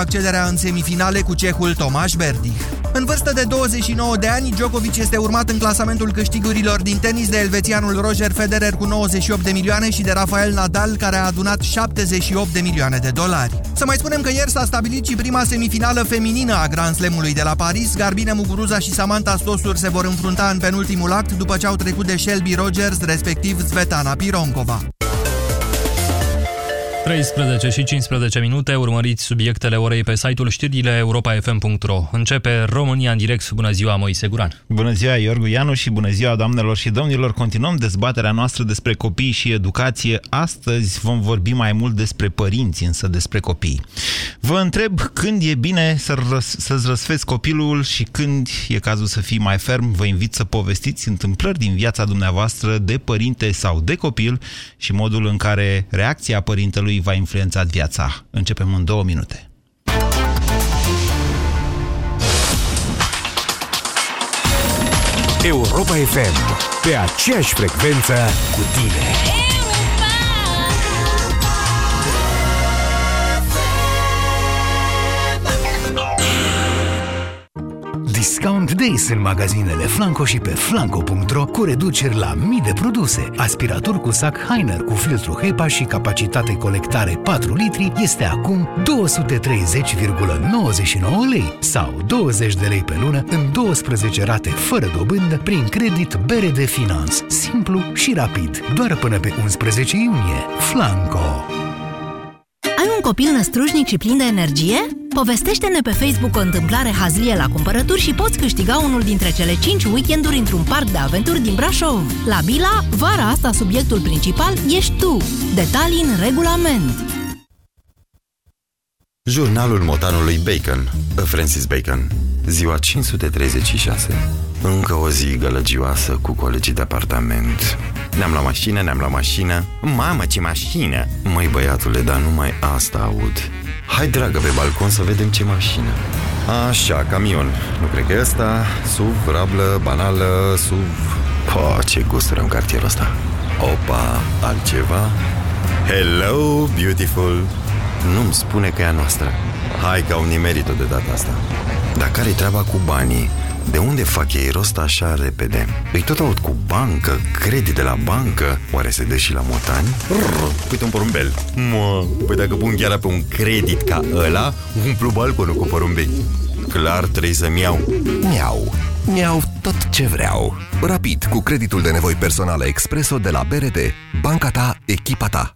accederea în semifinale cu cehul Tomaș Berdi. În vârstă de 29 de ani, Djokovic este urmat în clasamentul câștigurilor din tenis de elvețianul Roger Federer cu 98 de milioane și de Rafael Nadal, care a adunat 78 de milioane de dolari. Să mai spunem că ieri s-a stabilit și prima semifinală feminină a Grand Slamului de la Paris. Garbine Muguruza și Samantha Stosur se vor înfrunta în penultimul act după ce au trecut de Shelby Rogers, respectiv Svetlana Pironkova. 13 și 15 minute, urmăriți subiectele orei pe site-ul știrile europa.fm.ro. Începe România în direct. Bună ziua, Moise Guran. Bună ziua, Iorgu Ianu și bună ziua, doamnelor și domnilor. Continuăm dezbaterea noastră despre copii și educație. Astăzi vom vorbi mai mult despre părinți, însă despre copii. Vă întreb când e bine să răs să-ți răsfezi copilul și când e cazul să fii mai ferm. Vă invit să povestiți întâmplări din viața dumneavoastră de părinte sau de copil și modul în care reacția părintelui va influența viața. Începem în două minute. Europa FM, pe aceeași frecvență cu tine. Discount Days în magazinele Flanco și pe flanco.ro cu reduceri la mii de produse. Aspirator cu sac Heiner cu filtru HEPA și capacitate colectare 4 litri este acum 230,99 lei sau 20 de lei pe lună în 12 rate fără dobândă prin credit BRD Finance. Simplu și rapid. Doar până pe 11 iunie. Flanco. Ai un copil năstrușnic și plin de energie? Povestește-ne pe Facebook o întâmplare hazlie la cumpărături și poți câștiga unul dintre cele 5 weekenduri într-un parc de aventuri din Brașov. La Bila, vara asta subiectul principal ești tu. Detalii în regulament. Jurnalul motanului Bacon, Francis Bacon, ziua 536. Încă o zi gălăgioasă cu colegii de apartament. Ne-am luat mașină, ne-am luat mașină. Mamă, ce mașină! Măi, băiatule, dar numai asta aud. Hai, dragă, pe balcon să vedem ce mașină. Așa, camion. Nu cred că e ăsta. SUV, rablă, banală, SUV... Po, ce gusturi în cartierul ăsta. Opa, altceva? Hello, beautiful! Nu-mi spune că e a noastră. Hai că au nimerit-o de data asta. Dar care-i treaba cu banii? De unde fac ei rost așa repede? Îi tot aud cu bancă, credit de la bancă Oare se dă și la motani? Rrr, uite un porumbel Mă, păi dacă pun chiar pe un credit ca ăla Umplu balconul cu porumbei Clar trebuie să-mi iau Miau. Miau tot ce vreau. Rapid, cu creditul de nevoi personale Expreso de la BRD. Banca ta, echipa ta.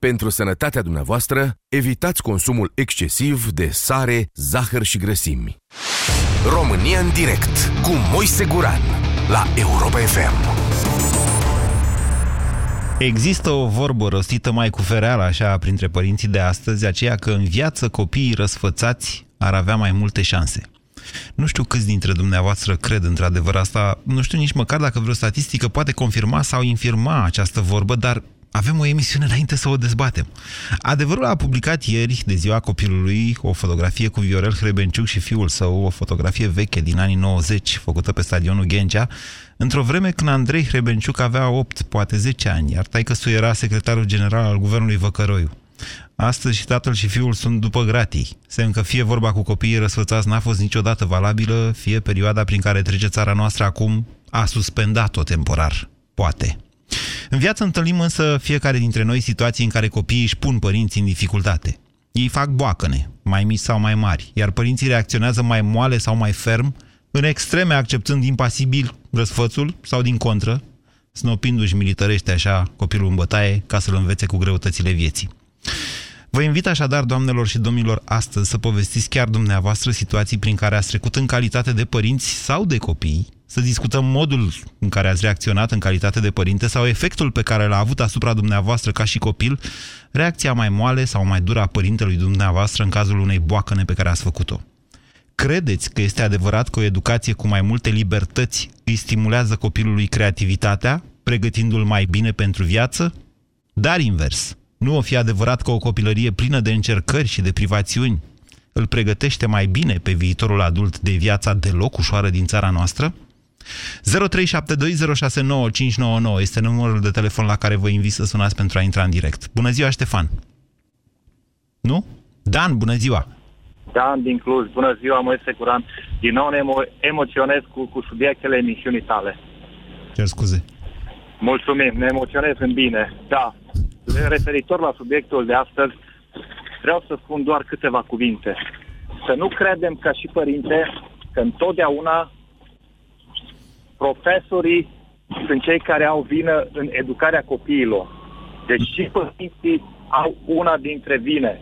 Pentru sănătatea dumneavoastră, evitați consumul excesiv de sare, zahăr și grăsimi. România în direct cu Moise Guran la Europa FM. Există o vorbă rostită mai cu fereală așa printre părinții de astăzi, aceea că în viață copiii răsfățați ar avea mai multe șanse. Nu știu câți dintre dumneavoastră cred într-adevăr asta, nu știu nici măcar dacă vreo statistică poate confirma sau infirma această vorbă, dar avem o emisiune înainte să o dezbatem. Adevărul a publicat ieri, de ziua copilului, o fotografie cu Viorel Hrebenciuc și fiul său, o fotografie veche din anii 90, făcută pe stadionul Ghencea, într-o vreme când Andrei Hrebenciuc avea 8, poate 10 ani, iar taică era secretarul general al guvernului Văcăroiu. Astăzi și tatăl și fiul sunt după gratii. Semn că fie vorba cu copiii răsfățați n-a fost niciodată valabilă, fie perioada prin care trece țara noastră acum a suspendat-o temporar. Poate. În viață întâlnim însă fiecare dintre noi situații în care copiii își pun părinții în dificultate. Ei fac boacăne, mai mici sau mai mari, iar părinții reacționează mai moale sau mai ferm, în extreme acceptând impasibil răsfățul sau din contră, snopindu-și militărește așa copilul în bătaie ca să-l învețe cu greutățile vieții. Vă invit așadar, doamnelor și domnilor, astăzi să povestiți chiar dumneavoastră situații prin care ați trecut în calitate de părinți sau de copii, să discutăm modul în care ați reacționat în calitate de părinte sau efectul pe care l-a avut asupra dumneavoastră ca și copil, reacția mai moale sau mai dură a părintelui dumneavoastră în cazul unei boacăne pe care ați făcut-o. Credeți că este adevărat că o educație cu mai multe libertăți îi stimulează copilului creativitatea, pregătindu-l mai bine pentru viață? Dar invers, nu o fi adevărat că o copilărie plină de încercări și de privațiuni îl pregătește mai bine pe viitorul adult de viața deloc ușoară din țara noastră? 0372069599 este numărul de telefon la care vă invit să sunați pentru a intra în direct. Bună ziua, Ștefan! Nu? Dan, bună ziua! Dan din Cluj, bună ziua, Moise Curan. Din nou ne emo- emoționez cu, cu subiectele emisiunii tale. Cer scuze. Mulțumim, ne emoționez în bine. Da, referitor la subiectul de astăzi, vreau să spun doar câteva cuvinte. Să nu credem ca și părinte că întotdeauna profesorii sunt cei care au vină în educarea copiilor. Deci și părinții au una dintre vine.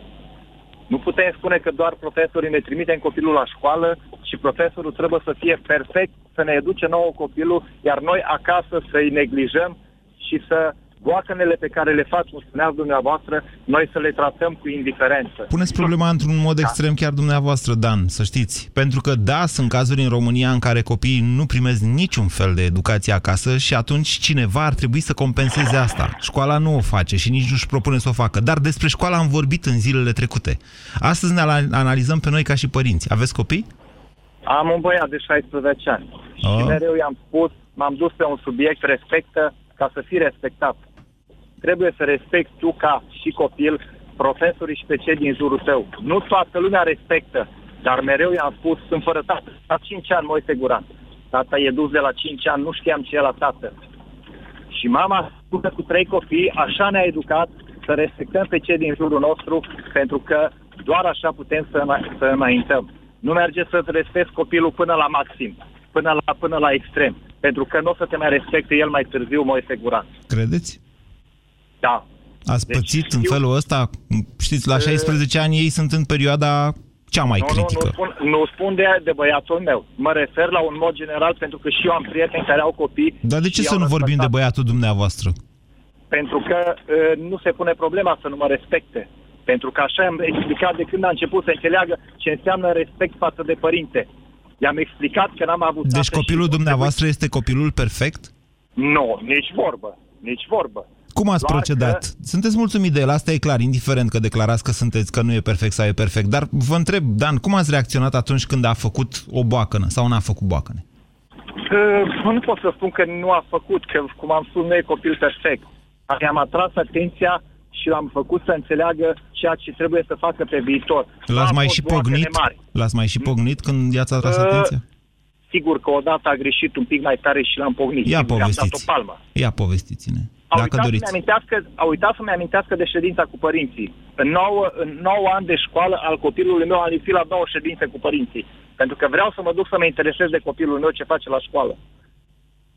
Nu putem spune că doar profesorii ne trimitem copilul la școală și profesorul trebuie să fie perfect, să ne educe nouă copilul, iar noi acasă să-i neglijăm și să boacănele pe care le fac, cum spuneați dumneavoastră, noi să le tratăm cu indiferență. Puneți problema într-un mod extrem chiar dumneavoastră, Dan, să știți. Pentru că, da, sunt cazuri în România în care copiii nu primesc niciun fel de educație acasă și atunci cineva ar trebui să compenseze asta. Școala nu o face și nici nu-și propune să o facă. Dar despre școală am vorbit în zilele trecute. Astăzi ne analizăm pe noi ca și părinți. Aveți copii? Am un băiat de 16 ani. Oh. Și mereu i-am spus, m-am dus pe un subiect, respectă ca să fii respectat trebuie să respecti tu ca și copil profesorii și pe cei din jurul tău. Nu toată lumea respectă, dar mereu i-am spus, sunt fără tată. La 5 ani mă sigurat. Tata e dus de la 5 ani, nu știam ce e la tată. Și mama, cu trei copii, așa ne-a educat să respectăm pe cei din jurul nostru, pentru că doar așa putem să, să înaintăm. Nu merge să-ți respecti copilul până la maxim, până la, până la extrem, pentru că nu o să te mai respecte el mai târziu, mă sigurat. Credeți? Da. Ați deci, pățit în felul ăsta? Știți, la 16 ani ei sunt în perioada cea mai nu, critică. Nu, nu, spun, nu spun de, de băiatul meu. Mă refer la un mod general pentru că și eu am prieteni care au copii. Dar de ce să nu vorbim de băiatul dumneavoastră? Pentru că uh, nu se pune problema să nu mă respecte. Pentru că așa am explicat de când a început să înțeleagă ce înseamnă respect față de părinte. I-am explicat că n-am avut... Deci copilul dumneavoastră este copilul perfect? Nu, nici vorbă. Nici vorbă. Cum ați Doar procedat? Că... Sunteți mulțumit de el, asta e clar, indiferent că declarați că sunteți că nu e perfect sau e perfect. Dar vă întreb, Dan, cum ați reacționat atunci când a făcut o boacănă sau n-a făcut boacăne? Uh, nu pot să spun că nu a făcut, că cum am spus, nu e copil perfect. I-am atras atenția și l-am făcut să înțeleagă ceea ce trebuie să facă pe viitor. L-ați mai și pognit? L-ați mai și pognit când i-ați atras uh, atenția? Sigur că odată a greșit un pic mai tare și l-am pognit. Ia povestiți. o palmă. Ia povestiți-ne. A uitat, doriți. să amintească, a uitat să-mi amintească de ședința cu părinții. În 9, în 9 ani de școală al copilului meu am lipsit la două ședințe cu părinții. Pentru că vreau să mă duc să mă interesez de copilul meu ce face la școală.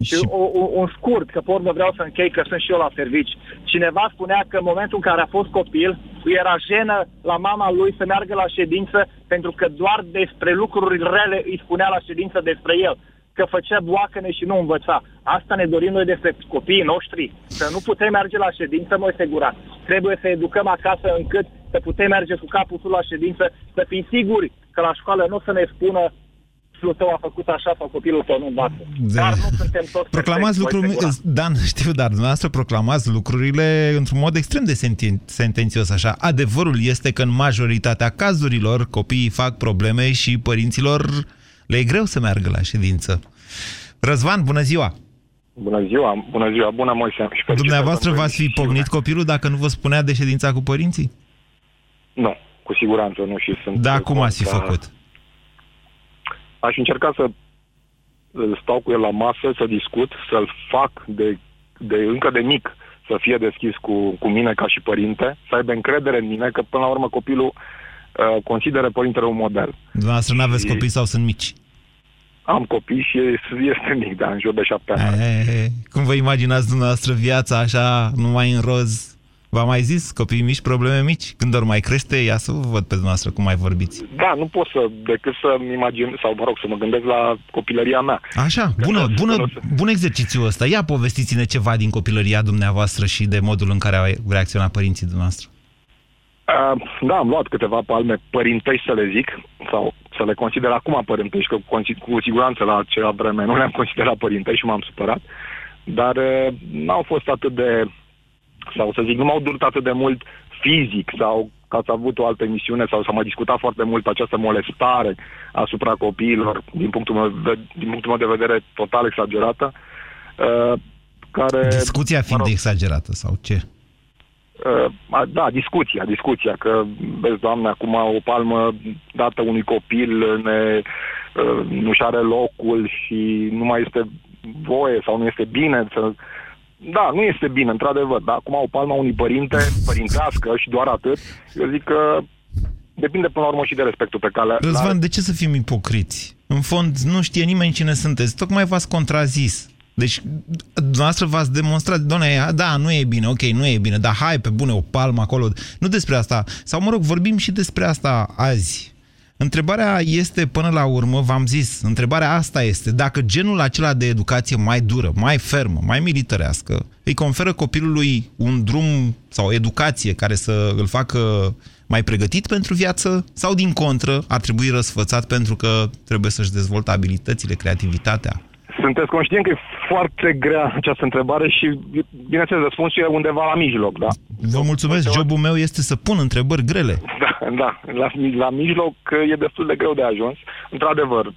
Și, și o, o, un scurt, că pe urmă vreau să închei, că sunt și eu la servici. Cineva spunea că în momentul în care a fost copil, îi era jenă la mama lui să meargă la ședință, pentru că doar despre lucruri rele îi spunea la ședință despre el că făcea boacăne și nu învăța. Asta ne dorim noi despre copiii noștri, să nu putem merge la ședință, mă segura. Trebuie să educăm acasă încât să putem merge cu capul sus la ședință, să fim siguri că la școală nu o să ne spună copilul tău a făcut așa sau copilul tău nu învață. De... Dar nu suntem toți Proclamați lucruri, Dan, știu, dar dumneavoastră proclamați lucrurile într-un mod extrem de senten sentențios așa. Adevărul este că în majoritatea cazurilor copiii fac probleme și părinților le e greu să meargă la ședință. Răzvan, bună ziua! Bună ziua, bună ziua, bună Moise. Și Dumneavoastră v-ați fi pognit copilul dacă nu vă spunea de ședința cu părinții? Nu, cu siguranță nu și sunt... Da, cum ați fi făcut? Aș încerca să stau cu el la masă, să discut, să-l fac de, de încă de mic să fie deschis cu, cu mine ca și părinte, să aibă încredere în mine, că până la urmă copilul uh, consideră părintele un model. Dumneavoastră nu aveți copii sau sunt mici? Am copii și este mic, dar în jur de șapte ani. E, cum vă imaginați dumneavoastră viața așa, numai în roz, V-am mai zis, copii mici, probleme mici. Când ori mai crește, ia să vă văd pe dumneavoastră cum mai vorbiți. Da, nu pot să, decât să-mi imagin, sau mă rog, să mă gândesc la copilăria mea. Așa, bună, bună, bun exercițiu ăsta. Ia povestiți-ne ceva din copilăria dumneavoastră și de modul în care au reacționat părinții dumneavoastră. Uh, da, am luat câteva palme părintești, să le zic, sau să le consider acum părintești, că cu siguranță la acea vreme nu le-am considerat părintești și m-am supărat, dar uh, n-au fost atât de, sau să zic, nu m-au durat atât de mult fizic sau că ați avut o altă emisiune sau s-a mai discutat foarte mult această molestare asupra copiilor, din punctul meu, de, din punctul meu de vedere total exagerată, uh, care... Discuția fiind mă rog, exagerată sau ce? Uh, da, discuția, discuția, că, vezi, doamne, acum o palmă dată unui copil ne, uh, nu-și are locul și nu mai este voie sau nu este bine să... Da, nu este bine, într-adevăr, dar acum o palmă unui părinte, părintească și doar atât, eu zic că depinde până la urmă și de respectul pe care... Răzvan, de ce să fim ipocriți? În fond, nu știe nimeni cine sunteți. Tocmai v-ați contrazis. Deci, dumneavoastră v-ați demonstrat, doamne, da, nu e bine, ok, nu e bine, dar hai pe bune o palmă acolo. Nu despre asta. Sau, mă rog, vorbim și despre asta azi. Întrebarea este, până la urmă, v-am zis, întrebarea asta este, dacă genul acela de educație mai dură, mai fermă, mai militărească, îi conferă copilului un drum sau o educație care să îl facă mai pregătit pentru viață sau, din contră, ar trebui răsfățat pentru că trebuie să-și dezvolte abilitățile, creativitatea, sunteți conștient că e foarte grea această întrebare și, bineînțeles, răspunsul e undeva la mijloc, da? Vă mulțumesc. Jobul meu este să pun întrebări grele. Da, da. La, la mijloc e destul de greu de ajuns. Într-adevăr,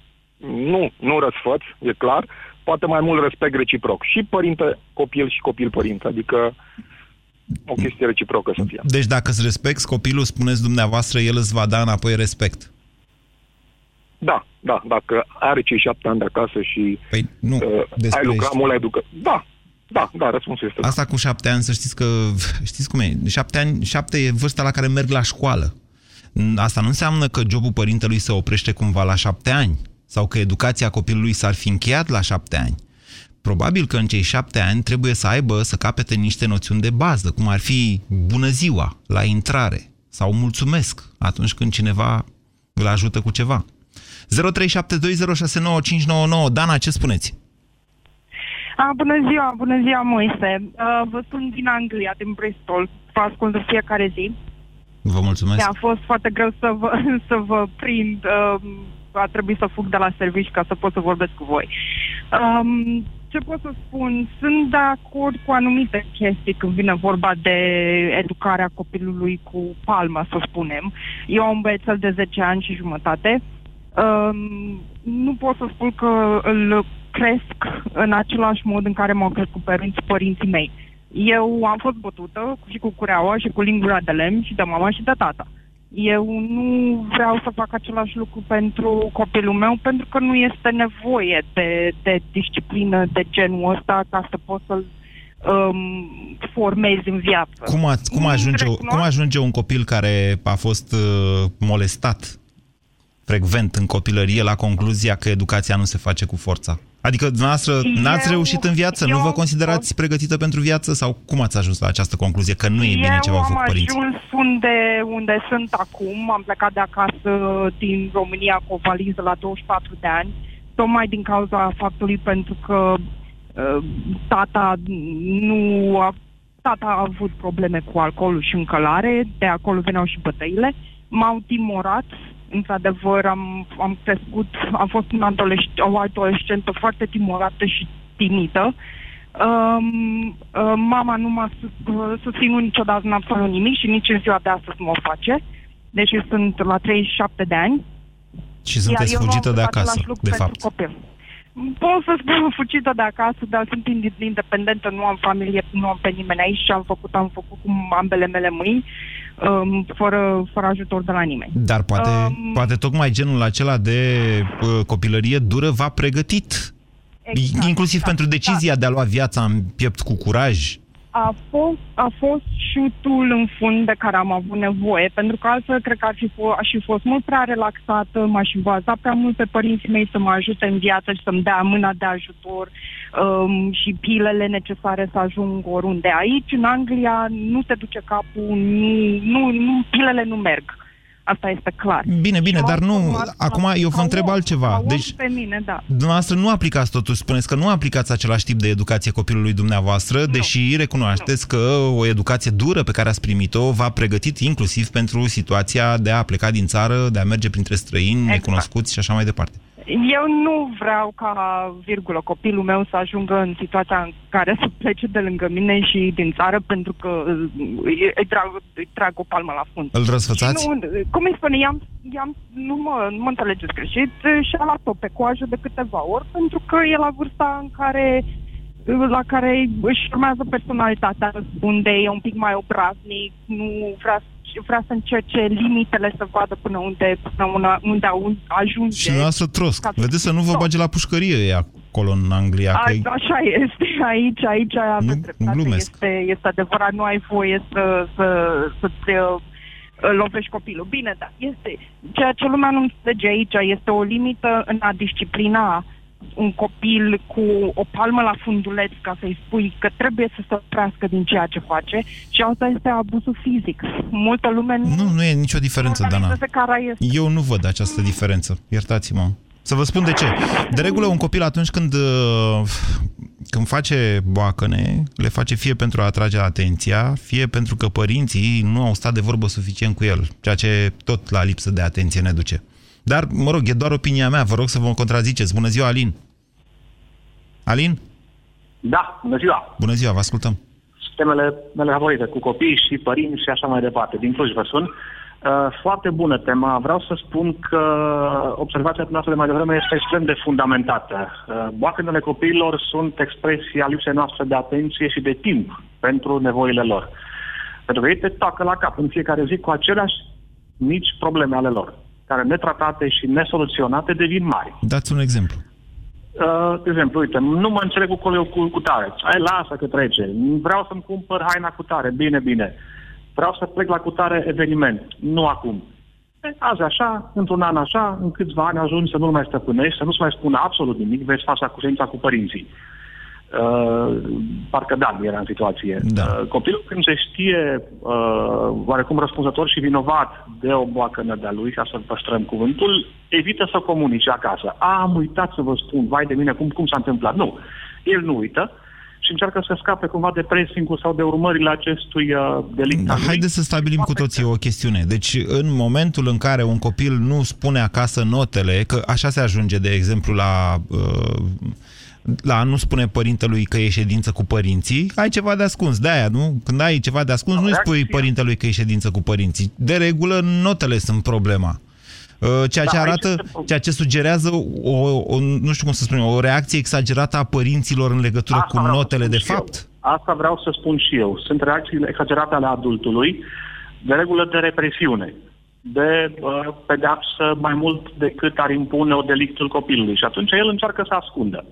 nu, nu răsfăț, e clar, poate mai mult respect reciproc. Și părinte-copil și copil-părinte, adică o chestie reciprocă să fie. Deci dacă îți respecti copilul, spuneți dumneavoastră, el îți va da înapoi respect. Da, da, dacă are cei șapte ani de acasă și păi, nu, uh, ai lucrat mult la educație. Da, da, da, răspunsul este Asta da. cu șapte ani, să știți că, știți cum e, șapte ani, șapte e vârsta la care merg la școală. Asta nu înseamnă că jobul părintelui se oprește cumva la șapte ani sau că educația copilului s-ar fi încheiat la șapte ani. Probabil că în cei șapte ani trebuie să aibă, să capete niște noțiuni de bază, cum ar fi bună ziua, la intrare, sau mulțumesc atunci când cineva îl ajută cu ceva. 0372069599. Dana, ce spuneți? A, bună ziua, bună ziua, Moise. Uh, vă sun din Anglia, din Bristol. Vă ascult în fiecare zi. Vă mulțumesc. A fost foarte greu să vă, să vă prind. Uh, a trebuit să fug de la serviciu ca să pot să vorbesc cu voi. Um, ce pot să spun? Sunt de acord cu anumite chestii când vine vorba de educarea copilului cu palma, să spunem. Eu am un băiețel de 10 ani și jumătate Um, nu pot să spun că îl cresc în același mod în care m-au crescut părinți, părinții mei. Eu am fost bătută și cu cureaua și cu lingura de lemn și de mama și de tata. Eu nu vreau să fac același lucru pentru copilul meu pentru că nu este nevoie de, de disciplină de genul ăsta ca să pot să-l um, formezi în viață. Cum, a, cum, ajunge, cum ajunge un copil care a fost uh, molestat frecvent în copilărie la concluzia că educația nu se face cu forța? Adică dumneavoastră n-ați reușit în viață? Nu vă considerați fost... pregătită pentru viață? Sau cum ați ajuns la această concluzie? Că nu e bine ce v-au făcut părinții? Eu am ajuns unde, unde sunt acum. Am plecat de acasă din România cu o valiză la 24 de ani. Tocmai din cauza faptului pentru că uh, tata nu a, tata a avut probleme cu alcoolul și încălare. De acolo veneau și bătăile. M-au timorat într-adevăr, am, am crescut, am fost un adolesc- o adolescentă foarte timorată și timidă. Um, uh, mama nu m-a uh, susținut niciodată în absolut nimic și nici în ziua de astăzi nu o face. Deși sunt la 37 de ani. Și sunteți fugită de acasă, de fapt. Copil. Pot să spun fugită de acasă, dar sunt independentă, nu am familie, nu am pe nimeni aici și am făcut, am făcut cu ambele mele mâini um, fără, fără ajutor de la nimeni. Dar poate, um, poate tocmai genul acela de uh, copilărie dură v-a pregătit. Exact, inclusiv exact, pentru decizia da. de a lua viața în piept cu curaj. A fost, a fost șutul în fund de care am avut nevoie, pentru că altfel cred că ar fi f- aș fi fost mult prea relaxată, m-aș fi bazat prea mult pe părinții mei să mă ajute în viață și să-mi dea mâna de ajutor um, și pilele necesare să ajung oriunde. Aici, în Anglia, nu te duce capul, nu, nu, nu pilele nu merg. Asta este clar. Bine, bine, Și dar m-am nu, format acum ca- eu vă ca întreb om, altceva. ca om Deci- pe mine, da. Dumneavoastră nu aplicați totuși, spuneți că nu aplicați același tip de educație copilului dumneavoastră, nu. deși recunoașteți nu. că o educație dură pe care ați primit-o v-a pregătit inclusiv pentru situația de a pleca din țară, de a merge printre străini, exact. necunoscuți și așa mai departe. Eu nu vreau ca, virgulă, copilul meu să ajungă în situația în care să plece de lângă mine și din țară pentru că uh, îi, îi, trag, îi trag o palmă la fund. Îl răsfățați? Și Nu, cum îi spune, i-am, i-am, nu, mă, nu mă înțelegeți greșit, și-a luat-o pe coajă de câteva ori pentru că e la vârsta în care la care își urmează personalitatea, unde e un pic mai obraznic, nu vrea, vrea să încerce limitele să vadă până unde, până una, unde au- ajunge. Și dumneavoastră trost. Ca să- Vedeți să nu vă Tot. bage la pușcărie ea acolo în Anglia. A, Că e- așa este, aici, aici aveți Nu, dreptate, glumesc. este, este adevărat, nu ai voie să, să, să-ți uh, lovești copilul. Bine, dar este, ceea ce lumea nu înțelege aici este o limită în a disciplina un copil cu o palmă la funduleț ca să-i spui că trebuie să se oprească din ceea ce face și asta este abuzul fizic. Multă lume nu, Nu, nu e nicio diferență, Dana. analizează care este. Eu nu văd această diferență. Iertați-mă. Să vă spun de ce. De regulă, un copil atunci când, uh, când face boacăne, le face fie pentru a atrage atenția, fie pentru că părinții nu au stat de vorbă suficient cu el, ceea ce tot la lipsă de atenție ne duce. Dar, mă rog, e doar opinia mea, vă rog să vă contraziceți. Bună ziua, Alin! Alin? Da, bună ziua! Bună ziua, vă ascultăm. Temele mele favorite, cu copii și părinți și așa mai departe. Din Cluj vă sun. Uh, foarte bună tema. Vreau să spun că observația noastră de mai devreme este extrem de fundamentată. Uh, boacănele copiilor sunt expresia lipsei noastre de atenție și de timp pentru nevoile lor. Pentru că ei te tacă la cap în fiecare zi cu aceleași mici probleme ale lor, care netratate și nesoluționate devin mari. Dați un exemplu. Uh, de exemplu, uite, nu mă înțeleg cu colegul cu, cu tare. Hai, lasă că trece. Vreau să-mi cumpăr haina cu tare. Bine, bine. Vreau să plec la cutare eveniment. Nu acum. E, azi așa, într-un an așa, în câțiva ani ajungi să nu-l mai stăpânești, să nu-ți mai spună absolut nimic, vezi fața cu ședința cu părinții. Uh, parcă Dan era în situație. Da. Uh, copilul când se știe uh, oarecum răspunzător și vinovat de o boacănă de-a lui, ca să păstrăm cuvântul, evită să comunice acasă. A, am uitat să vă spun, vai de mine, cum, cum s-a întâmplat. Nu. El nu uită și încearcă să scape cumva de pressing sau de urmările acestui uh, delict. Da, al lui. haideți să stabilim cu toții o chestiune. Deci, în momentul în care un copil nu spune acasă notele, că așa se ajunge, de exemplu, la, uh, la a nu spune părintelui că e ședință cu părinții, ai ceva de ascuns. De aia, nu? Când ai ceva de ascuns, nu-i spui Reacția. părintelui că e ședință cu părinții. De regulă, notele sunt problema. Uh, Ceea ce Da, aici arată, este- ceea ce sugerează o, o, nu știu cum să spun, o reacție exagerată a părinților în legătură Asta cu vreau să notele spun de și eu. fapt. Asta vreau să spun și eu. Sunt reacțiile exagerate ale adultului, de regulă de represiune, de uh, pedeapsă mai mult decât ar impune o delictul copilului. Și atunci el încearcă să ascundă.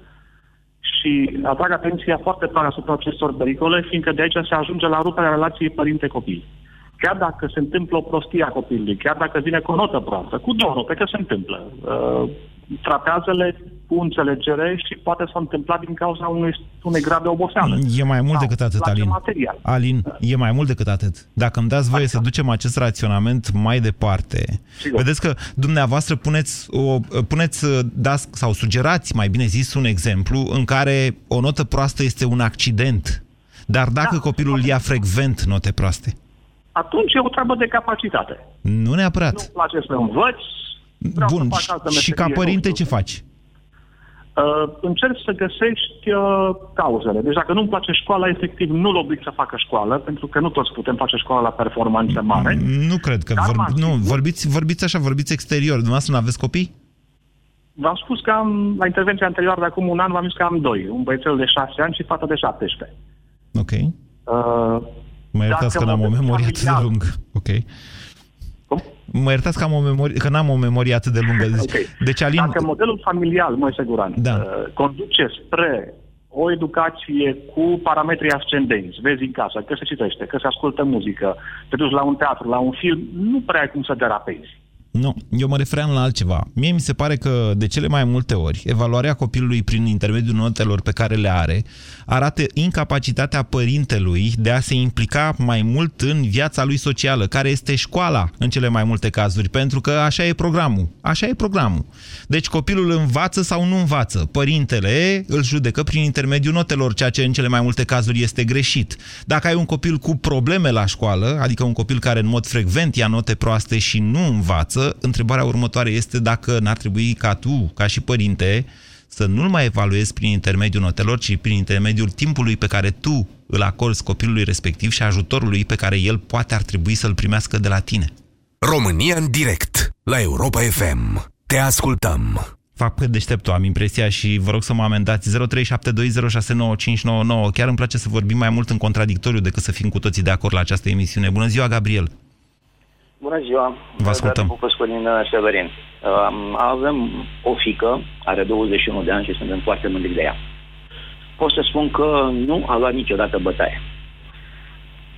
Și atrag atenția foarte tare asupra acestor pericole, fiindcă de aici se ajunge la ruperea relației părinte-copil. Chiar dacă se întâmplă o prostie a copilului, chiar dacă vine cu o notă proastă, cu două note, că se întâmplă, uh, tratează-le cu înțelegere și poate s-a întâmplat din cauza unui, unui grad de oboseală. E mai mult Sau decât atât, place Alin. material. Alin, e mai mult decât atât. Dacă îmi dați voie să ducem acest raționament mai departe, Sigur. vedeți că dumneavoastră puneți, o, puneți dați, sau sugerați, mai bine zis, un exemplu în care o notă proastă este un accident. Dar dacă Da. copilul ia frecvent note proaste? Atunci e o treabă de capacitate. Nu neapărat. Nu-mi place să învăț, vreau Bun, să fac altă și meserie, ca părinte nu ce știu. faci? Uh, încerci să găsești uh, cauzele. Deci dacă nu-mi place școala, efectiv nu-l oblig să facă școală, pentru că nu toți putem face școala la performanță mare. Nu cred că... Dar Vor, mă nu, asigur- vorbiți, vorbiți așa, vorbiți exterior. Dumneavoastră nu aveți copii? V-am spus că am, la intervenția anterioară de acum un an, v-am zis că am doi. Un băiețel de 6 ani și fata de 17. Ok. Uh, Mă iertați Dacă că n-am o modelul memorie atât de familial- lungă. Ok. Cum? Mă iertați că, am o memorie, că n-am o memorie atât de lungă. Deci, Ok. deci Alin... Dacă modelul familial, măi Seguran, Da. uh, conduce spre o educație cu parametrii ascendenți. Vezi în casă că se citește, că se ascultă muzică, te duci la un teatru, la un film, nu prea ai cum să derapezi. Nu, eu mă refeream la altceva. Mie mi se pare că de cele mai multe ori evaluarea copilului prin intermediul notelor pe care le are arată incapacitatea părintelui de a se implica mai mult în viața lui socială, care este școala în cele mai multe cazuri, pentru că așa e programul. Așa e programul. Deci copilul învață sau nu învață. Părintele îl judecă prin intermediul notelor, ceea ce în cele mai multe cazuri este greșit. Dacă ai un copil cu probleme la școală, adică un copil care în mod frecvent ia note proaste și nu învață, întrebarea următoare este dacă n-ar trebui ca tu, ca și părinte, să nu-l mai evaluezi prin intermediul notelor, ci prin intermediul timpului pe care tu îl acorzi copilului respectiv și ajutorului pe care el poate ar trebui să-l primească de la tine. România în direct, la Europa FM. Te ascultăm. Fac pe deșteptul, am impresia și vă rog să mă amendați 0372069599. Chiar îmi place să vorbim mai mult în contradictoriu decât să fim cu toții de acord la această emisiune. Bună ziua, Gabriel! Bună ziua! Vă ascultăm. Popescu din uh, Severin. Uh, avem o fică, are 21 de ani și suntem foarte mândri de ea. Pot să spun că nu a luat niciodată bătaie.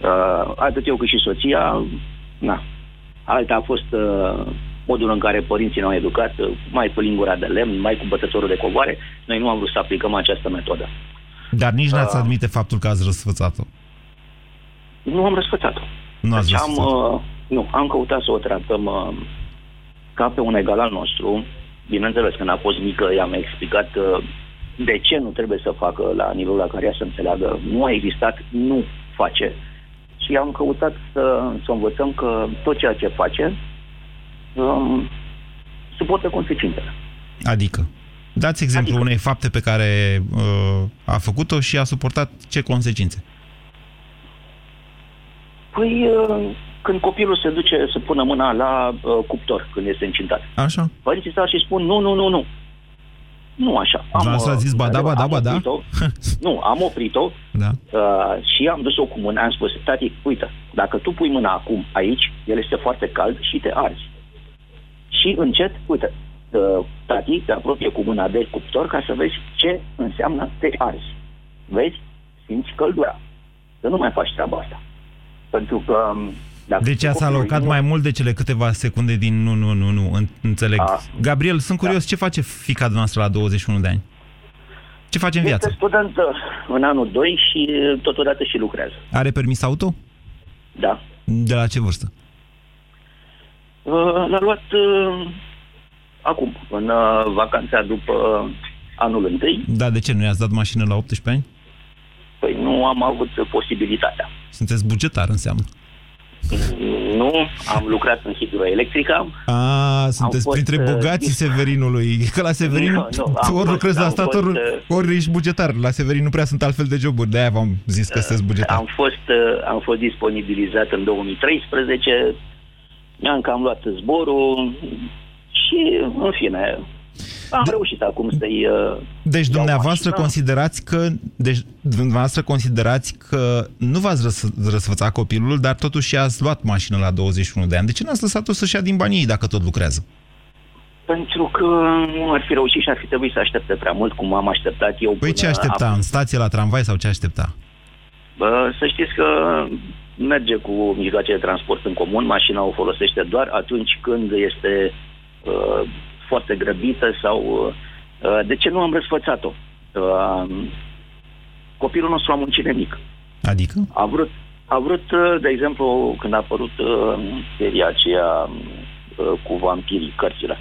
Uh, atât eu cât și soția, na. Alta a fost uh, modul în care părinții ne-au educat, uh, mai cu lingura de lemn, mai cu bătătorul de covoare. Noi nu am vrut să aplicăm această metodă. Dar nici n-ați Uh. admite faptul că ați răsfățat-o. Nu am răsfățat-o. Nu ați Deci am, răsfățat uh, nu, am căutat să o tratăm uh, ca pe un egal al nostru. Bineînțeles, când a fost mică, i-am explicat uh, de ce nu trebuie să facă la nivelul la care ea să înțeleagă. Nu a existat, nu face. Și am căutat să, să învățăm că tot ceea ce face um, suportă consecințele. Adică? Dați exemplu Adică? unei fapte pe care uh, a făcut-o și a suportat ce consecințe. Păi, uh, când copilul se duce să pună mâna la uh, cuptor, când este încintat, Așa? părinții stau și spun nu, nu, nu, nu. Nu așa. Dumneavoastră uh, ați zis ba da, ba da, am ba da? oprit-o. nu, am oprit-o Da. uh, și am dus-o cu mâna, am spus, tati, uite, dacă tu pui mâna acum aici, el este foarte cald și te arzi. Și încet, uite, uh, tati te apropie cu mâna de cuptor ca să vezi ce înseamnă te arzi. Vezi? Simți căldura. Să nu mai faci treaba asta. Pentru că... um, Dacă Deci ați copilul alocat nu- mai mult de cele câteva secunde din nu, nu, nu, nu, în- înțeleg. A. Gabriel, sunt curios, ce face fica noastră la 21 de ani? Ce face în viață? Este student uh, în anul 2 și uh, totodată și lucrează. Are permis auto? Da. De la ce vârstă? Uh, L-a luat uh, acum, în uh, vacanța după anul întâi. Da, de ce? Nu i-ați dat mașină la 18 ani? Păi nu am avut posibilitatea. Sunteți bugetar, înseamnă. Nu, am lucrat în hidroelectrică. A, sunteți fost, printre uh, bogații Severinului. Că la Severin Nu, nu, am ori fost- lucrezi la am stat, fost, ori, uh, ori ești bugetar. La Severin nu prea sunt altfel de joburi. De-aia v-am zis că sunteți bugetar. Am fost, uh, am fost disponibilizat în 2013, mi-am cam luat zborul și, în fine, am reușit acum să-i... uh, Deci iau dumneavoastră mașina. considerați că deci dumneavoastră considerați că nu v-ați răs, răsfățat copilul, dar totuși ați luat mașină la 21 de ani. De ce n-ați lăsat-o să-și ia din banii ei dacă tot lucrează? Pentru că nu ar fi reușit și ar fi trebuit să aștepte prea mult, cum am așteptat eu. Păi până ce aștepta? acum. În stație la tramvai sau ce aștepta? Bă, să știți că merge cu mijloace de transport în comun, mașina o folosește doar atunci când este uh, foarte grăbită sau... Uh, de ce nu am răsfățat-o? Uh, copilul nostru a muncit de mic. Adică? A vrut, a vrut, uh, de exemplu, când a apărut uh, seria aceea uh, cu vampirii, cărțile.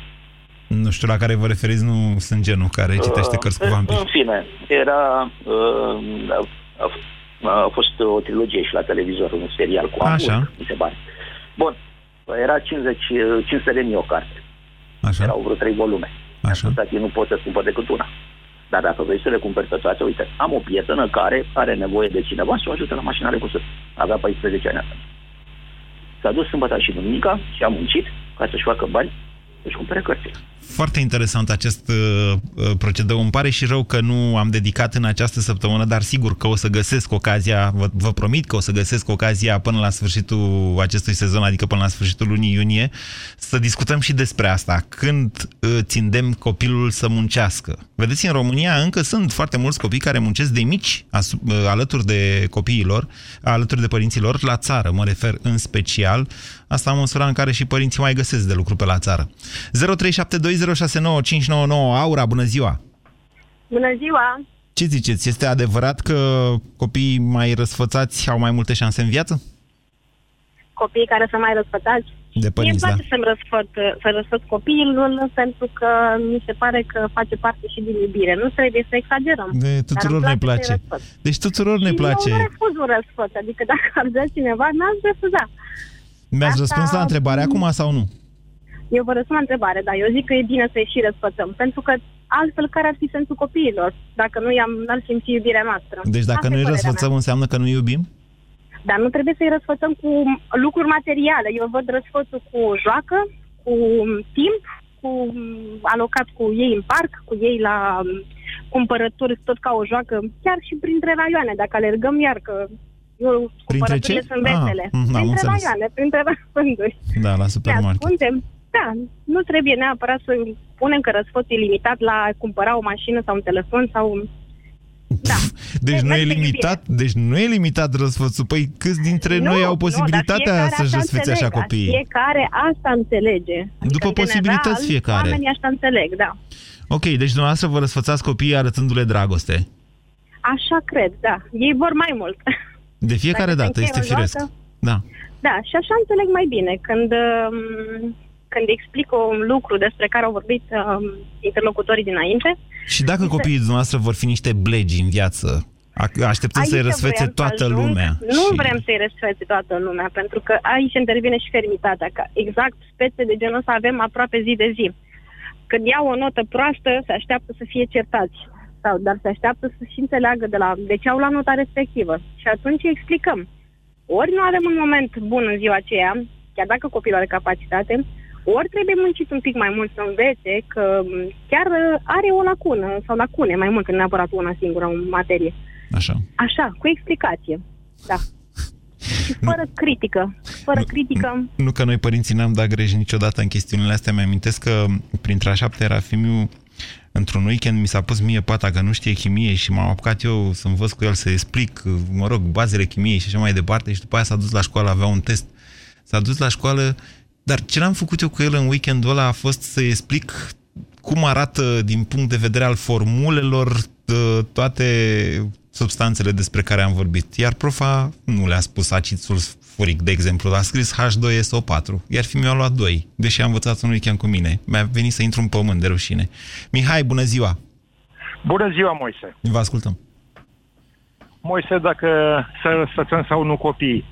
Nu știu la care vă referiți, nu sunt genul care citește cărți cu Uh, vampiri. În fine, era... Uh, a, a, a fost o trilogie și la televizor, un serial cu Așa. Amur, mi se pare. Bun, era 50, uh, 500 de mii o carte. Așa. Erau vreo trei volume. Așa. Așa. nu pot să cumpăr decât una. Dar dacă vrei să le cumperi pe toate, uite, am o prietenă care are nevoie de cineva să o ajute la mașina recusă. Avea 14 ani atunci. S-a dus sâmbătă și duminica și a muncit ca să-și facă bani să-și cumpere cărțile. Foarte interesant acest uh, uh, procedeu. Îmi pare și rău că nu am dedicat în această săptămână, dar sigur că o să găsesc ocazia, vă, vă promit că o să găsesc ocazia până la sfârșitul acestui sezon, adică până la sfârșitul lunii iunie, să discutăm și despre asta. Când uh, țindem copilul să muncească. Vedeți, în România încă sunt foarte mulți copii care muncesc de mici asu- uh, alături de copiilor, alături de părinților, la țară, mă refer în special. Asta în măsura în care și părinții mai găsesc de lucru pe la țară. 0372069599 Aura, bună ziua! Bună ziua! Ce ziceți? Este adevărat că copiii mai răsfățați au mai multe șanse în viață? Copiii care sunt mai răsfățați? De Mie îmi părinți, da. place să-mi răsfăt, să răsfăt copiilor pentru că mi se pare că face parte și din iubire. Nu trebuie să exagerăm. De Dar tuturor îmi ne place să-i place. răsfăt. Deci tuturor ne Și place. Eu nu refuz un răsfăt. Adică dacă ar vrea cineva, n-aș refuza. Mi-ați Asta- răspuns la întrebare acum sau nu? Eu vă răspund la întrebare, dar eu zic că e bine să-i și răsfățăm. Pentru că altfel care ar fi sensul copiilor? Dacă nu i-am, n-ar simți iubirea noastră. Deci dacă Asta e noi părerea răsfățăm mea. înseamnă că nu iubim? Dar nu trebuie să-i răsfățăm cu lucruri materiale. Eu văd răsfățul cu joacă, cu timp, cu alocat cu ei în parc, cu ei la um, cumpărături, tot ca o joacă, chiar și printre raioane, dacă alergăm iar, că eu, cumpărăturile ce? sunt Ah, vesele. mm, am printre înțeles. raioane, printre răspânduri. Da, la Ne supermarket. ascundem. Da, nu trebuie neapărat să punem că răsfățul e limitat la a cumpăra o mașină sau un telefon sau... Da. Deci nu e merge limitat, deci nu e limitat răsfățul. Păi câți dintre Nu, noi au nu, dar posibilitatea fiecare să-și așa răsfețe așa înțeleg, copiii? Fiecare asta înțelege. Adică, După în posibilități general, fiecare. Oamenii așa înțeleg, da. Ok, deci dumneavoastră vă răsfățați copiii arătându-le dragoste. Așa cred, da. Ei vor mai mult. De fiecare Dacă se dată, încheie este o joacă, firesc. Da. Da, și așa înțeleg mai bine. Când, um, când explic un lucru despre care au vorbit um, interlocutorii dinainte, Și dacă copiii dumneavoastră vor fi niște blegi în viață, a- așteptând să-i Aici răsfețe vreau să toată ajung. lumea. Nu și... vrem să-i răsfețe toată lumea, pentru că aici intervine și fermitatea, că exact spețe de genul ăsta avem aproape zi de zi. Când iau o notă proastă, se așteaptă să fie certați. Sau, dar se așteaptă să și înțeleagă de, la, de ce au luat nota respectivă. Și atunci îi explicăm. Ori nu avem un moment bun în ziua aceea, chiar dacă copilul are capacitate, ori trebuie muncit un pic mai mult să învețe că m, chiar uh, are o lacună sau lacune mai mult, că neapărat una singură în materie. Așa. Așa, cu explicație. Da. Și fără critică. Fără critică. Nu că noi părinții n-am dat greș niciodată în chestiunile astea. Mi-amintesc că printre a șapte era fimiu într-un weekend mi s-a pus mie pata că nu știe chimie și m-am apucat eu să învăț cu el să explic, mă rog, bazele chimiei și așa mai departe și după aia s-a dus la școală, avea un test. S-a dus la școală, dar ce n-am făcut eu cu el în weekendul ăla a fost să explic cum arată din punct de vedere al formulelor ă, toate substanțele despre care am vorbit. Iar profa nu le-a spus acid sulfuric, de exemplu, a scris H2SO4, iar fi mi-a luat 2, deși am învățat un weekend cu mine. Mi-a venit să intru în pământ de rușine. Mihai, bună ziua! Bună ziua, Moise. Vă ascultăm. Moise, dacă să răsfățăm sau nu copiii.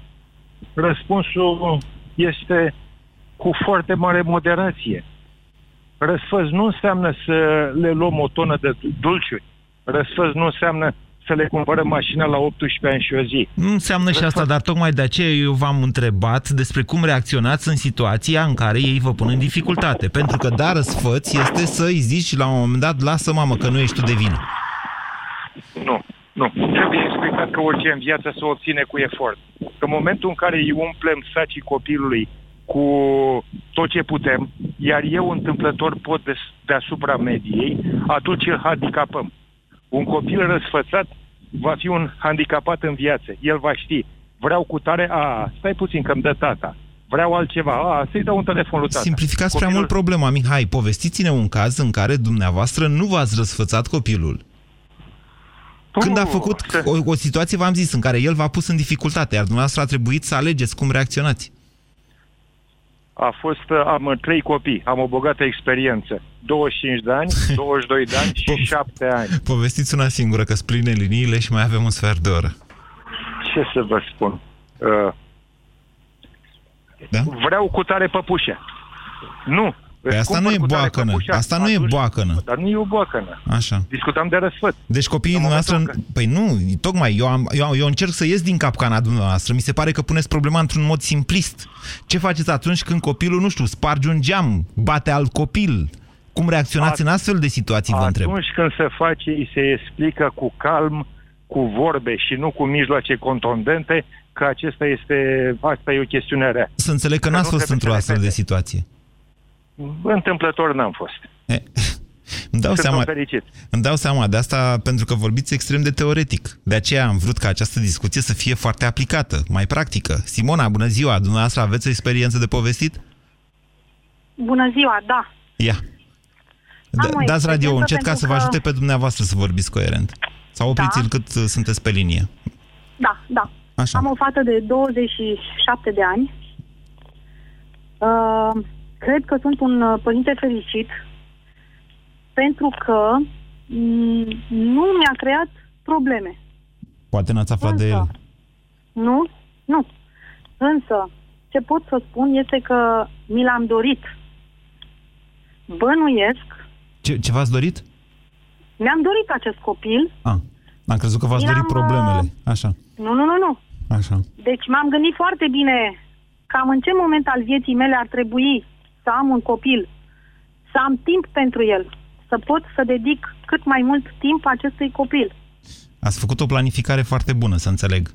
Răspunsul este cu foarte mare moderație. Răsfăț nu înseamnă să le luăm o tonă de dulciuri. Răsfăț nu înseamnă să le cumpărăm mașina la 18 ani și o zi. Nu înseamnă și asta, dar tocmai de aceea eu v-am întrebat despre cum reacționați în situația în care ei vă pun în dificultate. Pentru că da, răsfăț este să-i zici la un moment dat, lasă mamă că nu ești tu de vină. Nu, nu. Trebuie explicat că orice în viață se obține cu efort. Că în momentul în care îi umplem sacii copilului cu tot ce putem, iar eu întâmplător pot de, deasupra mediei, atunci îl handicapăm. Un copil răsfățat va fi un handicapat în viață. El va ști, vreau cu tare, a, stai puțin că îmi dă tata. Vreau altceva, a, să-i dau un telefon lui tata. Simplificați prea mult problema, Mihai. Povestiți-ne un caz în care dumneavoastră nu v-ați răsfățat copilul. Când a făcut o, o situație, v-am zis, în care el v-a pus în dificultate, iar dumneavoastră a trebuit să alegeți cum reacționați. A fost, uh, am uh, trei copii, am o bogată experiență. 25 de ani, 22 de ani și 7 ani. Povestiți una singură, că spline liniile și mai avem un sfert de oră. Ce să vă spun? Uh, da? Vreau cu tare păpușe. Nu, Păi asta nu e boacănă. Asta nu e boacănă. Dar nu e o boacănă. Așa. Discutam de răsfăt. Deci copiii dumneavoastră... Păi nu, tocmai, eu, am, eu, eu încerc să ies din capcana dumneavoastră. Mi se pare că puneți problema într-un mod simplist. Ce faceți atunci când copilul, nu știu, sparge un geam, bate alt copil? Cum reacționați At- în astfel de situații, vă întreb? Atunci când se face, îi se explică cu calm, cu vorbe și nu cu mijloace contundente, că acesta este, asta e o chestiune rea. Să înțeleg că, că n-ați fost într-o astfel de situație. Întâmplător n-am fost. E, îmi dau, seama, fericit. îmi dau seama de asta pentru că vorbiți extrem de teoretic. De aceea am vrut ca această discuție să fie foarte aplicată, mai practică. Simona, bună ziua! Dumneavoastră aveți o experiență de povestit? Bună ziua, da. Ia. Da, dați radio încet ca să vă ajute pe dumneavoastră să vorbiți coerent. Sau opriți-l da. cât uh, sunteți pe linie. Da, da. Așa. Am o fată de 27 de ani. Uh, cred că sunt un uh, părinte fericit pentru că mm, nu mi-a creat probleme. Poate n-ați aflat Însă, de el. Nu, nu. Însă, ce pot să spun este că mi l-am dorit. Bănuiesc. Ce, ce v-ați dorit? Mi-am dorit acest copil. Ah, am crezut că v-ați dorit problemele. Uh, Așa. Nu, nu, nu, nu. Așa. Deci m-am gândit foarte bine cam în ce moment al vieții mele ar trebui să am un copil, să am timp pentru el, să pot să dedic cât mai mult timp acestui copil. Ați făcut o planificare foarte bună, să înțeleg.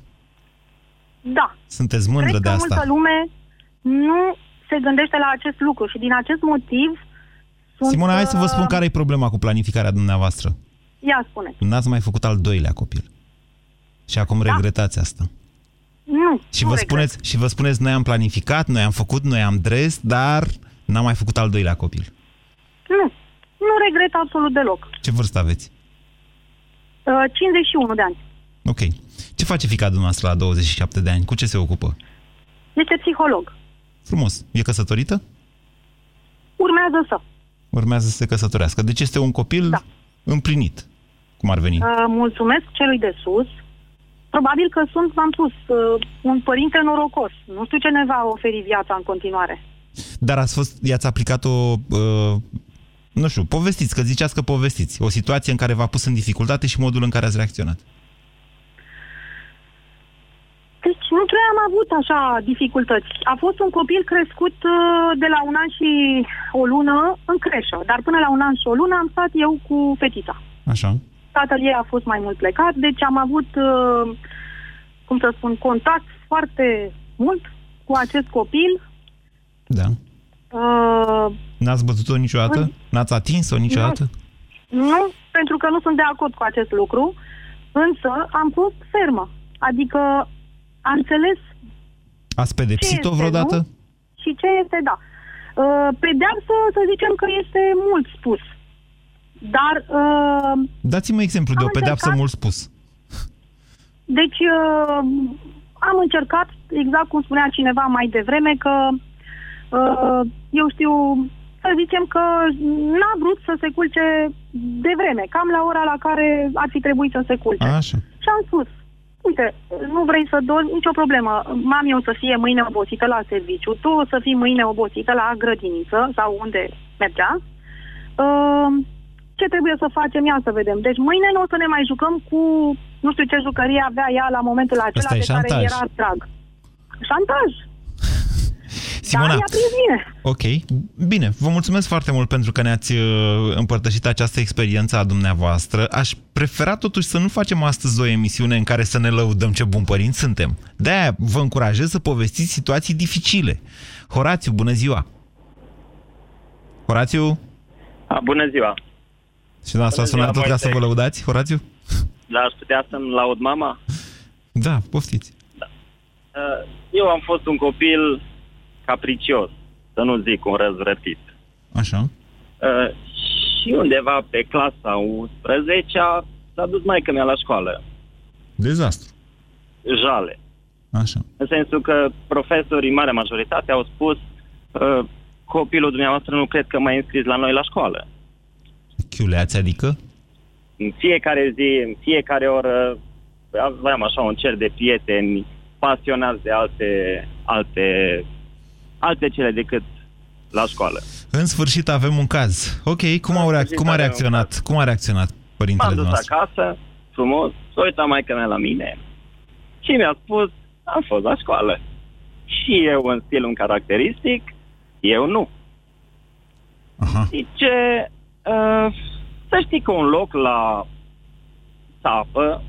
Da. Sunteți mândră Cred de că asta. multă lume nu se gândește la acest lucru și din acest motiv sunt... Simona, hai să vă spun uh, care e problema cu planificarea dumneavoastră. Ia spune. N-ați mai făcut al doilea copil. Și acum da. regretați asta. Nu, Și nu vă, regret. spuneți, și vă spuneți, noi am planificat, noi am făcut, noi am dres, dar n-am mai făcut al doilea copil. Nu, nu regret absolut deloc. Ce vârstă aveți? Uh, 51 de ani. Ok. Ce face fica dumneavoastră la 27 de ani? Cu ce se ocupă? Este psiholog. Frumos. E căsătorită? Urmează să. Urmează să se căsătorească. Deci este un copil da. împlinit, cum ar veni. Uh, mulțumesc celui de sus. Probabil că sunt, v-am spus, uh, un părinte norocos. Nu știu ce ne va oferi viața în continuare. Dar ați fost, i-ați aplicat o, uh, nu știu, povestiți, că ziceați că povestiți. O situație în care v-a pus în dificultate și modul în care ați reacționat. Deci nu prea am avut așa dificultăți. A fost un copil crescut uh, de la un an și o lună în creșă, dar până la un an și o lună am stat eu cu fetița. Așa. Tatăl ei a fost mai mult plecat, deci am avut, uh, cum să spun, contact foarte mult cu acest copil. Da. Uh, N-ați bătut-o niciodată? N-ați atins-o niciodată? nu, pentru că nu sunt de acord cu acest lucru, însă am fost fermă. Adică am înțeles Ați pedepsit-o Ce este, vreodată? nu? și ce este, da. Uh, pedeapsă, să zicem că este mult spus. Dar, uh, Dați-mă exemplu de Am o pedeapsă încercat- mult spus. deci, uh, am încercat, exact cum spunea cineva mai devreme, că, uh, eu știu, să zicem că n-a vrut să se culce de vreme, cam la ora la care ar fi trebuit să se culce. Așa. Și am spus, uite, nu vrei să dormi, nicio problemă. Mami o să fie mâine obosită la serviciu, tu o să fii mâine obosită la grădiniță sau unde mergea. Uh, ce trebuie să facem? Ia să vedem. Deci mâine nu o să ne mai jucăm cu nu știu ce jucărie avea ea la momentul acela Ăsta e de care șantaj. era drag. Șantaj. Simona, Dar i-a prins bine. ok, bine, vă mulțumesc foarte mult pentru că ne-ați uh, împărtășit această experiență a dumneavoastră. Aș prefera totuși să nu facem astăzi o emisiune în care să ne lăudăm ce bun părinți suntem. De-aia vă încurajez să povestiți situații dificile. Horațiu, bună ziua! Horațiu? A, bună ziua! Și da, s-a Bună sunat ziua, tot ca să Moise. vă lăudați, Horațiu? Dar aș putea să-mi laud mama? Da, poftiți. Uh, Eu am fost un copil capricios, să nu zic un răzvrătit. Așa. Uh, Și undeva pe clasa 11 s-a dus maică mea la școală, Dezastru. jale. Așa. În sensul că profesorii, marea majoritate, au spus uh, copilul dumneavoastră nu cred că mai e înscris la noi la școală. Chiuleați, adică? În fiecare zi, în fiecare oră, aveam așa un cer de prieteni pasionați de alte, alte, alte cele decât la școală. În sfârșit avem un caz. Ok, cum, au reac- cum a reacționat? Cum a reacționat părintele M-am dus dumneavoastră? acasă, frumos, s-a uitat mai mea la mine și mi-a spus, am fost la școală. Și eu în stilul caracteristic, eu nu. Aha. Zice, uh, să știi că un loc la țapă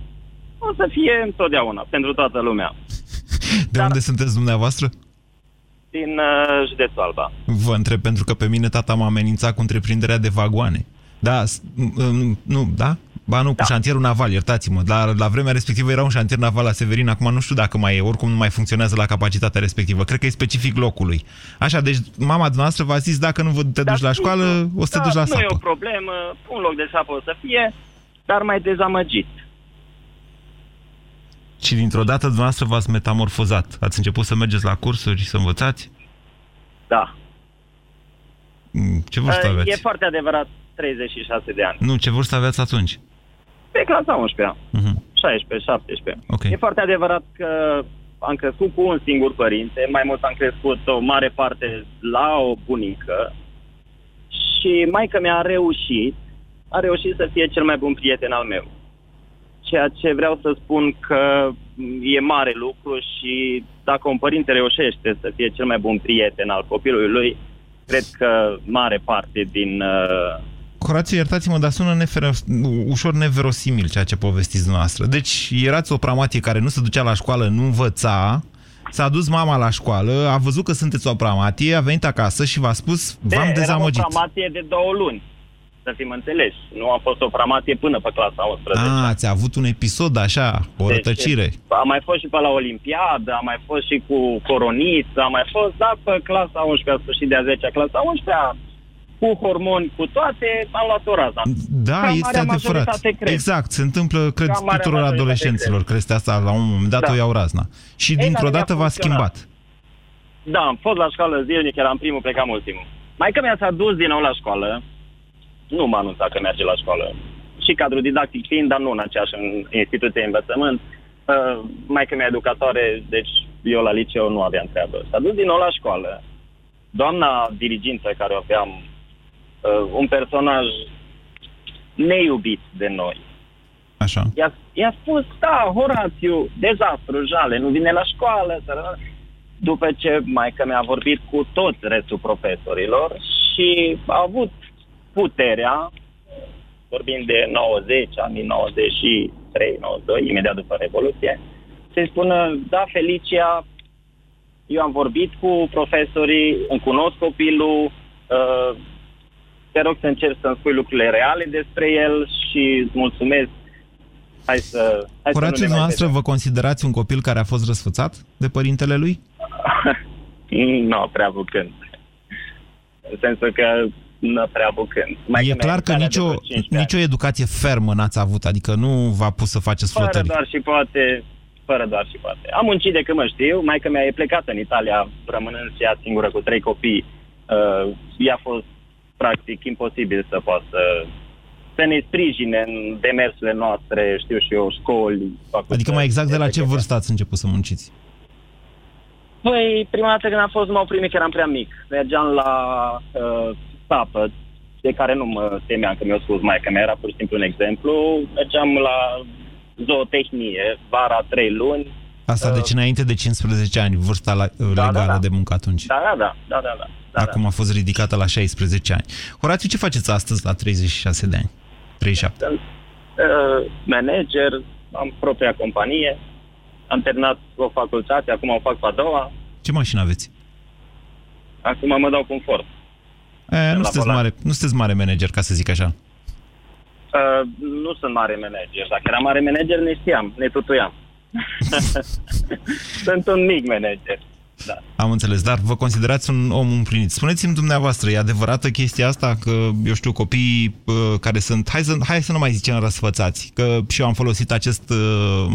o să fie întotdeauna, pentru toată lumea. De unde sunteți dumneavoastră? Din uh, județul Alba. Vă întreb pentru că pe mine tata m-a amenințat cu întreprinderea de vagoane. Da, s- m- m- nu, da? Ba nu, cu șantierul naval, iertați-mă. Dar la vremea respectivă era un șantier naval la Severin, acum nu știu dacă mai e, oricum nu mai funcționează la capacitatea respectivă. Cred că e specific locului. Așa, deci mama dumneavoastră v-a zis, dacă nu vă te duci la școală, o să te Da, duci la nu sapă. e o problemă, un loc de sapă o să fie, dar mai dezamăgit. Și dintr-o dată dumneavoastră v-ați metamorfozat. Ați început să mergeți la cursuri, să învățați? Da. Mm, Ce vârstă Uh, aveți? E foarte adevărat, 36 de ani. Nu, ce vârstă aveați atunci? Pe clasa 11 Mhm. 16, 17. Ok. E foarte adevărat că am crescut cu un singur părinte, mai mult am crescut o mare parte la o bunică și maica mea a reușit, a reușit să fie cel mai bun prieten al meu. Ceea ce vreau să spun că e mare lucru și dacă un părinte reușește să fie cel mai bun prieten al copilului lui, cred că mare parte din uh, Horațiu, iertați-mă, dar sună nefer... ușor neverosimil ceea ce povestiți dumneavoastră. Deci erați o pramatie care nu se ducea la școală, nu învăța, s-a dus mama la școală, a văzut că sunteți o pramatie, a venit acasă și v-a spus, v-am Era dezamăgit. o pramatie de două luni, să fim înțeleși. Nu a fost o pramatie până pe clasa 11. A, ați avut un episod așa, o rătăcire. Deci, am mai fost și pe la Olimpiadă, am mai fost și cu coroniță, am mai fost, da, pe clasa 11, a sfârșit de a 10 clasa 11 cu hormoni, cu toate, am luat o rază. Da, Ca este marea adevărat. majoritate, cred. Exact, se întâmplă, cred, Ca marea tuturor majoritate, adolescenților, cred. crede asta, la un moment dat Da. o iau razna. Și Ei, dintr-o dar mi-a dată v-a funcționat. schimbat. Da, am fost la școală zilnic, eram primul, plecam ultimul. Mai că mi-a s-a dus din nou la școală, nu m-a anunțat că merge la școală. Și cadrul didactic fiind, dar nu în aceeași instituție de învățământ. Uh, mai că mi educatoare, deci eu la liceu nu aveam treabă. S-a dus din nou la școală. Doamna dirigintă care o aveam, uh, un personaj neiubit de noi, Așa. I-a, i-a spus, da, Horațiu, dezastru, jale, nu vine la școală. sărăna." După ce maica mi-a vorbit cu toți restul profesorilor și a avut puterea, vorbind de 90, anii 93, 92, imediat după Revoluție, să-i spună, da, Felicia, eu am vorbit cu profesorii, îmi cunosc copilul, uh, te rog să încerci să-mi spui lucrurile reale despre el și îți mulțumesc. Hai să... Hai să Horațiu, nu ne mai dumneavoastră vă considerați un copil care a fost răsfățat de părintele lui? vedem. Nu prea bucând. În sensul că nu prea bucând. Mai e clar că nicio, nicio educație fermă n-ați avut, adică nu v-a pus să faceți Fără flotări. doar și poate, fără doar și poate. Am muncit de când mă știu, maica mea e plecată în Italia, rămânând și ea singură cu trei copii. Uh, ea a fost practic imposibil să poată să ne sprijine în demersurile noastre, știu și eu, școli, facultăți. Adică mai exact de la ce vârstă ați început să munciți? Păi, prima dată când am fost, m-au primit că eram prea mic. Mergeam la uh, sapă, de care nu mă temeam că mi-a spus mai că mi era pur și simplu un exemplu. Mergeam la zootehnie, vara, trei luni. Asta deci înainte de 15 ani, vârsta la, legală da, da. de muncă atunci. Da, da, da, da, da, da. da Acum a fost ridicată la 16 ani. Horațiu, ce faceți astăzi la 36 de ani? 37. Sunt uh, manager, am propria companie, am terminat o facultate, acum o fac pe a doua, Ce mașină aveți? acum mă dau confort. E, nu, la sunteți volan. mare, nu sunteți mare manager, ca să zic așa. Uh, nu sunt mare manager. Dacă eram mare manager, ne știam, ne tutuiam. sunt un mic manager. Da. Am înțeles, dar vă considerați un om împlinit. Spuneți-mi dumneavoastră, e adevărată chestia asta că, eu știu, copiii uh, care sunt, hai să, hai să nu mai zicem răsfățați, că și eu am folosit acest, uh,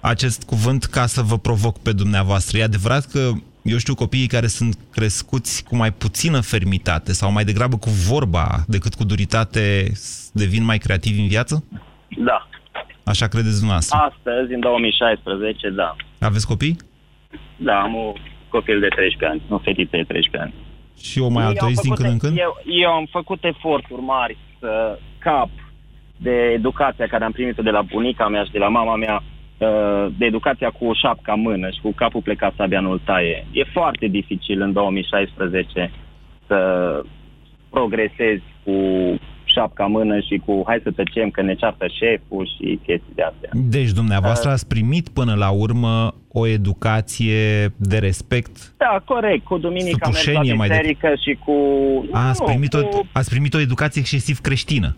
acest cuvânt ca să vă provoc pe dumneavoastră. E adevărat că, eu știu, copiii care sunt crescuți cu mai puțină fermitate sau mai degrabă cu vorba decât cu duritate devin mai creativi în viață? Da. Așa credeți dumneavoastră? Astăzi, în 2016, da. Aveți copii? Da, am un copil de 13 ani, o fetiță de 13 ani. Și o mai Eu am altoiți din făcut- când în când? Eu, eu am făcut eforturi mari să cap de educația care am primit-o de la bunica mea și de la mama mea, uh, de educația cu șapca în mână și cu capul plecat sabia nu taie. E foarte dificil în 2016 să progresezi cu șapca în mână și cu hai să tăcem că ne ceartă șeful și chestii de astea. Deci dumneavoastră ați primit până la urmă o educație de respect? Da, corect, cu duminica mers la Supușenie mai de- biserică și cu... A, ați, nu, primit o, cu ați primit o educație excesiv creștină.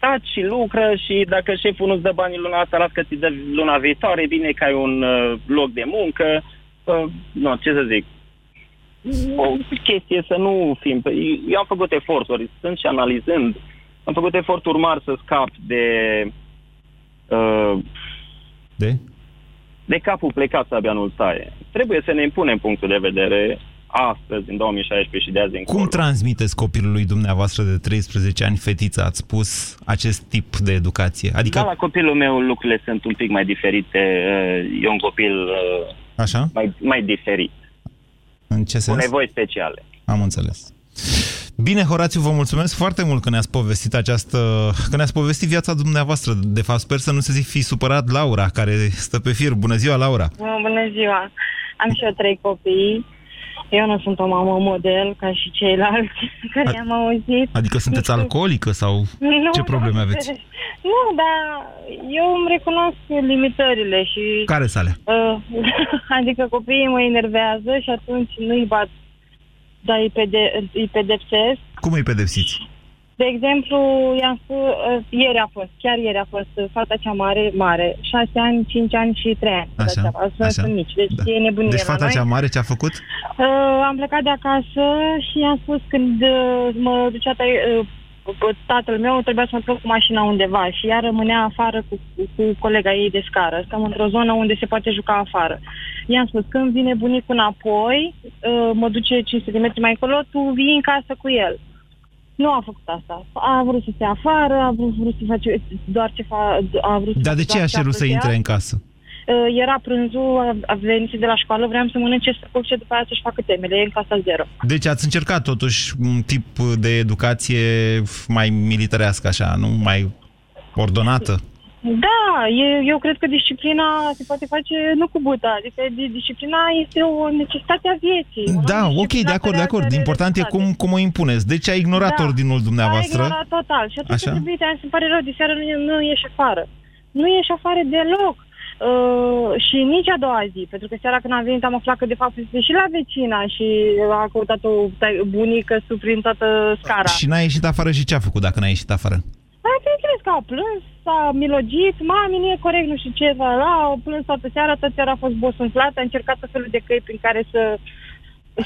Taci și lucră și dacă șeful nu-ți dă banii luna asta, las că ți dă luna viitoare, e bine că ai un uh, loc de muncă. Uh, nu, ce să zic. O chestie să nu fim... Eu am făcut eforturi, sunt și analizând, am făcut eforturi mari să scap de... Uh, de? De capul plecat să abia nu-l taie. Trebuie să ne impunem punctul de vedere astăzi, în 2016 și de azi încolo. Cum transmiteți copilului dumneavoastră de 13 ani, fetiță, ați spus, acest tip de educație? Adică, Da, la copilul meu lucrurile sunt un pic mai diferite. Uh, E un copil uh, așa? mai, mai diferit, În ce cu sens? nevoi speciale. Am înțeles. Bine, Horațiu, vă mulțumesc foarte mult că ne-ați povestit această... că ne-ați povestit viața dumneavoastră. De fapt, sper să nu se fi supărat Laura, care stă pe fir. Bună ziua, Laura! Bună ziua! Am și eu trei copii. Eu nu sunt o mamă model ca și ceilalți care am auzit. Adică sunteți alcoolică sau Nu, ce probleme nu. aveți? Nu, dar eu îmi recunosc limitările și... Care sale? Uh, adică copiii mă enervează și atunci nu-i bat, dar îi, pede- îi pedepsesc. Cum îi pedepsiți? De exemplu, i-am spus, uh, ieri a fost, chiar ieri a fost uh, fata cea mare, mare, 6 ani, 5 ani și 3 ani. Așa, Asta așa. sunt mici, deci e nebunie Deci la fata noi. cea mare ce a făcut? Uh, am plecat de acasă și i-am spus când uh, mă ducea tai, uh, tatăl meu, trebuia să mă plec cu mașina undeva și ea rămânea afară cu, cu, cu colega ei de scară. Stăm într-o zonă unde se poate juca afară. I-am spus, când vine bunicul înapoi, uh, mă duce 500 de metri mai încolo, tu vii în casă cu el. Nu a făcut asta. A vrut să stea afară, a vrut, vrut să face doar ce fa, a vrut să Dar de facă ce doar a cerut să plăcea. intre în casă? Uh, era prânzul, a- a venit de la școală, vreau să mănânce să culce, după aia să-și facă temele, e în clasa zero. Deci ați încercat totuși un tip de educație mai militarească, așa, nu mai ordonată? Da, e, eu cred că disciplina se poate face nu cu buta, adică di- disciplina este o necesitate a vieții. Da, ok, de acord, de acord. Important e cum, cum o impuneți. Deci a ignorat Da. ordinul dumneavoastră. A ignorat total. Și atunci Așa. a trebuit, am îmi pare rău, de seară nu, nu ieși afară. Nu ieși afară deloc. Uh, și nici a doua zi, pentru că seara când am venit am aflat că de fapt este și la vecina și a căutat o tai- bunică sub prin toată scara. Și n-a ieșit afară și ce a făcut dacă n-a ieșit afară? A, bineînțeles că a plâns, s-a milogit, mami, nu e corect, nu știu ce, la, la, au plâns toată seara, toată seara a fost bosunflat, a încercat tot felul de căi prin care să,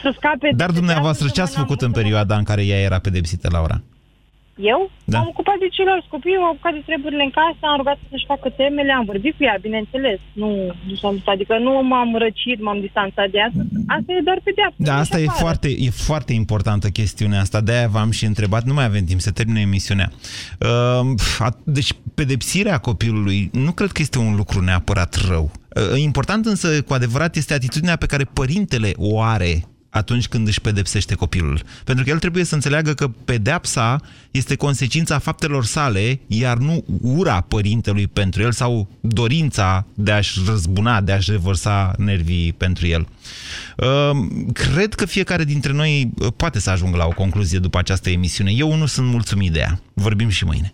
să scape. Dar dumneavoastră ce ați făcut în perioada în care ea era pedepsită, Laura? Eu Da. m-am ocupat de ceilalți copii, m-am ocupat de treburile în casă, am rugat să-și facă temele, am vorbit cu ea, bineînțeles. Nu, nu s-am adică nu m-am răcit, m-am distanțat de asta. Asta e doar pedeapsă. Da, nu asta e afară. foarte, e foarte importantă chestiunea asta. De-aia v-am și întrebat. Nu mai avem timp, să termine emisiunea. Uh, a- deci, pedepsirea copilului nu cred că este un lucru neapărat rău. Uh, important însă, cu adevărat, este atitudinea pe care părintele o are atunci când își pedepsește copilul. Pentru că el trebuie să înțeleagă că pedepsa este consecința faptelor sale, iar nu ura părintelui pentru el sau dorința de a-și răzbuna, de a-și revărsa nervii pentru el. Uh, Cred că fiecare dintre noi uh, poate să ajungă la o concluzie după această emisiune. Eu nu sunt mulțumit de ea. Vorbim și mâine.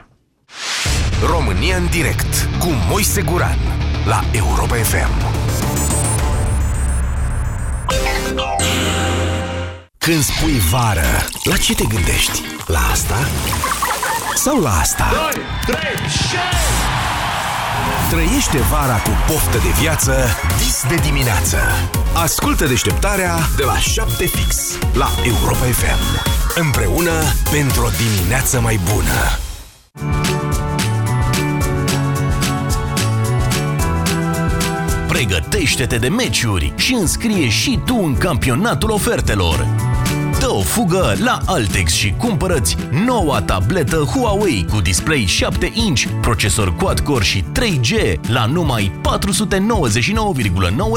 România în direct cu Moise Guran la Europa FM. Când spui vară, la ce te gândești? La asta? Sau la asta? Trăiește vara cu poftă de viață dis de dimineață. Ascultă deșteptarea de la 7 fix la Europa FM. Împreună pentru o dimineață mai bună. Pregătește-te de meciuri și înscrie și tu în campionatul ofertelor. Dă o fugă la Altex și cumpărăți noua tabletă Huawei cu display 7 inch, procesor quad-core și 3G la numai 499,9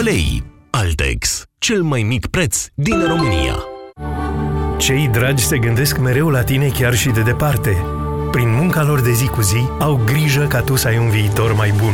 lei. Altex, cel mai mic preț din România. Cei dragi se gândesc mereu la tine chiar și de departe. Prin munca lor de zi cu zi, au grijă ca tu să ai un viitor mai bun.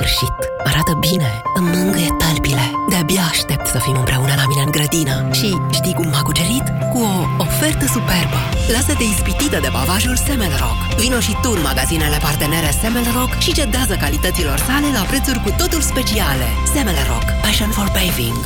sfârșit. Arată bine, îmi mângâie talpile. De-abia aștept să fim împreună la mine în grădină. Și știi cum m-a cucerit? Cu o ofertă superbă. Lasă-te ispitită de bavajul Semelrock. Vino și tu în magazinele partenere Semelrock și cedează calităților sale la prețuri cu totul speciale. Semelrock. Passion for paving.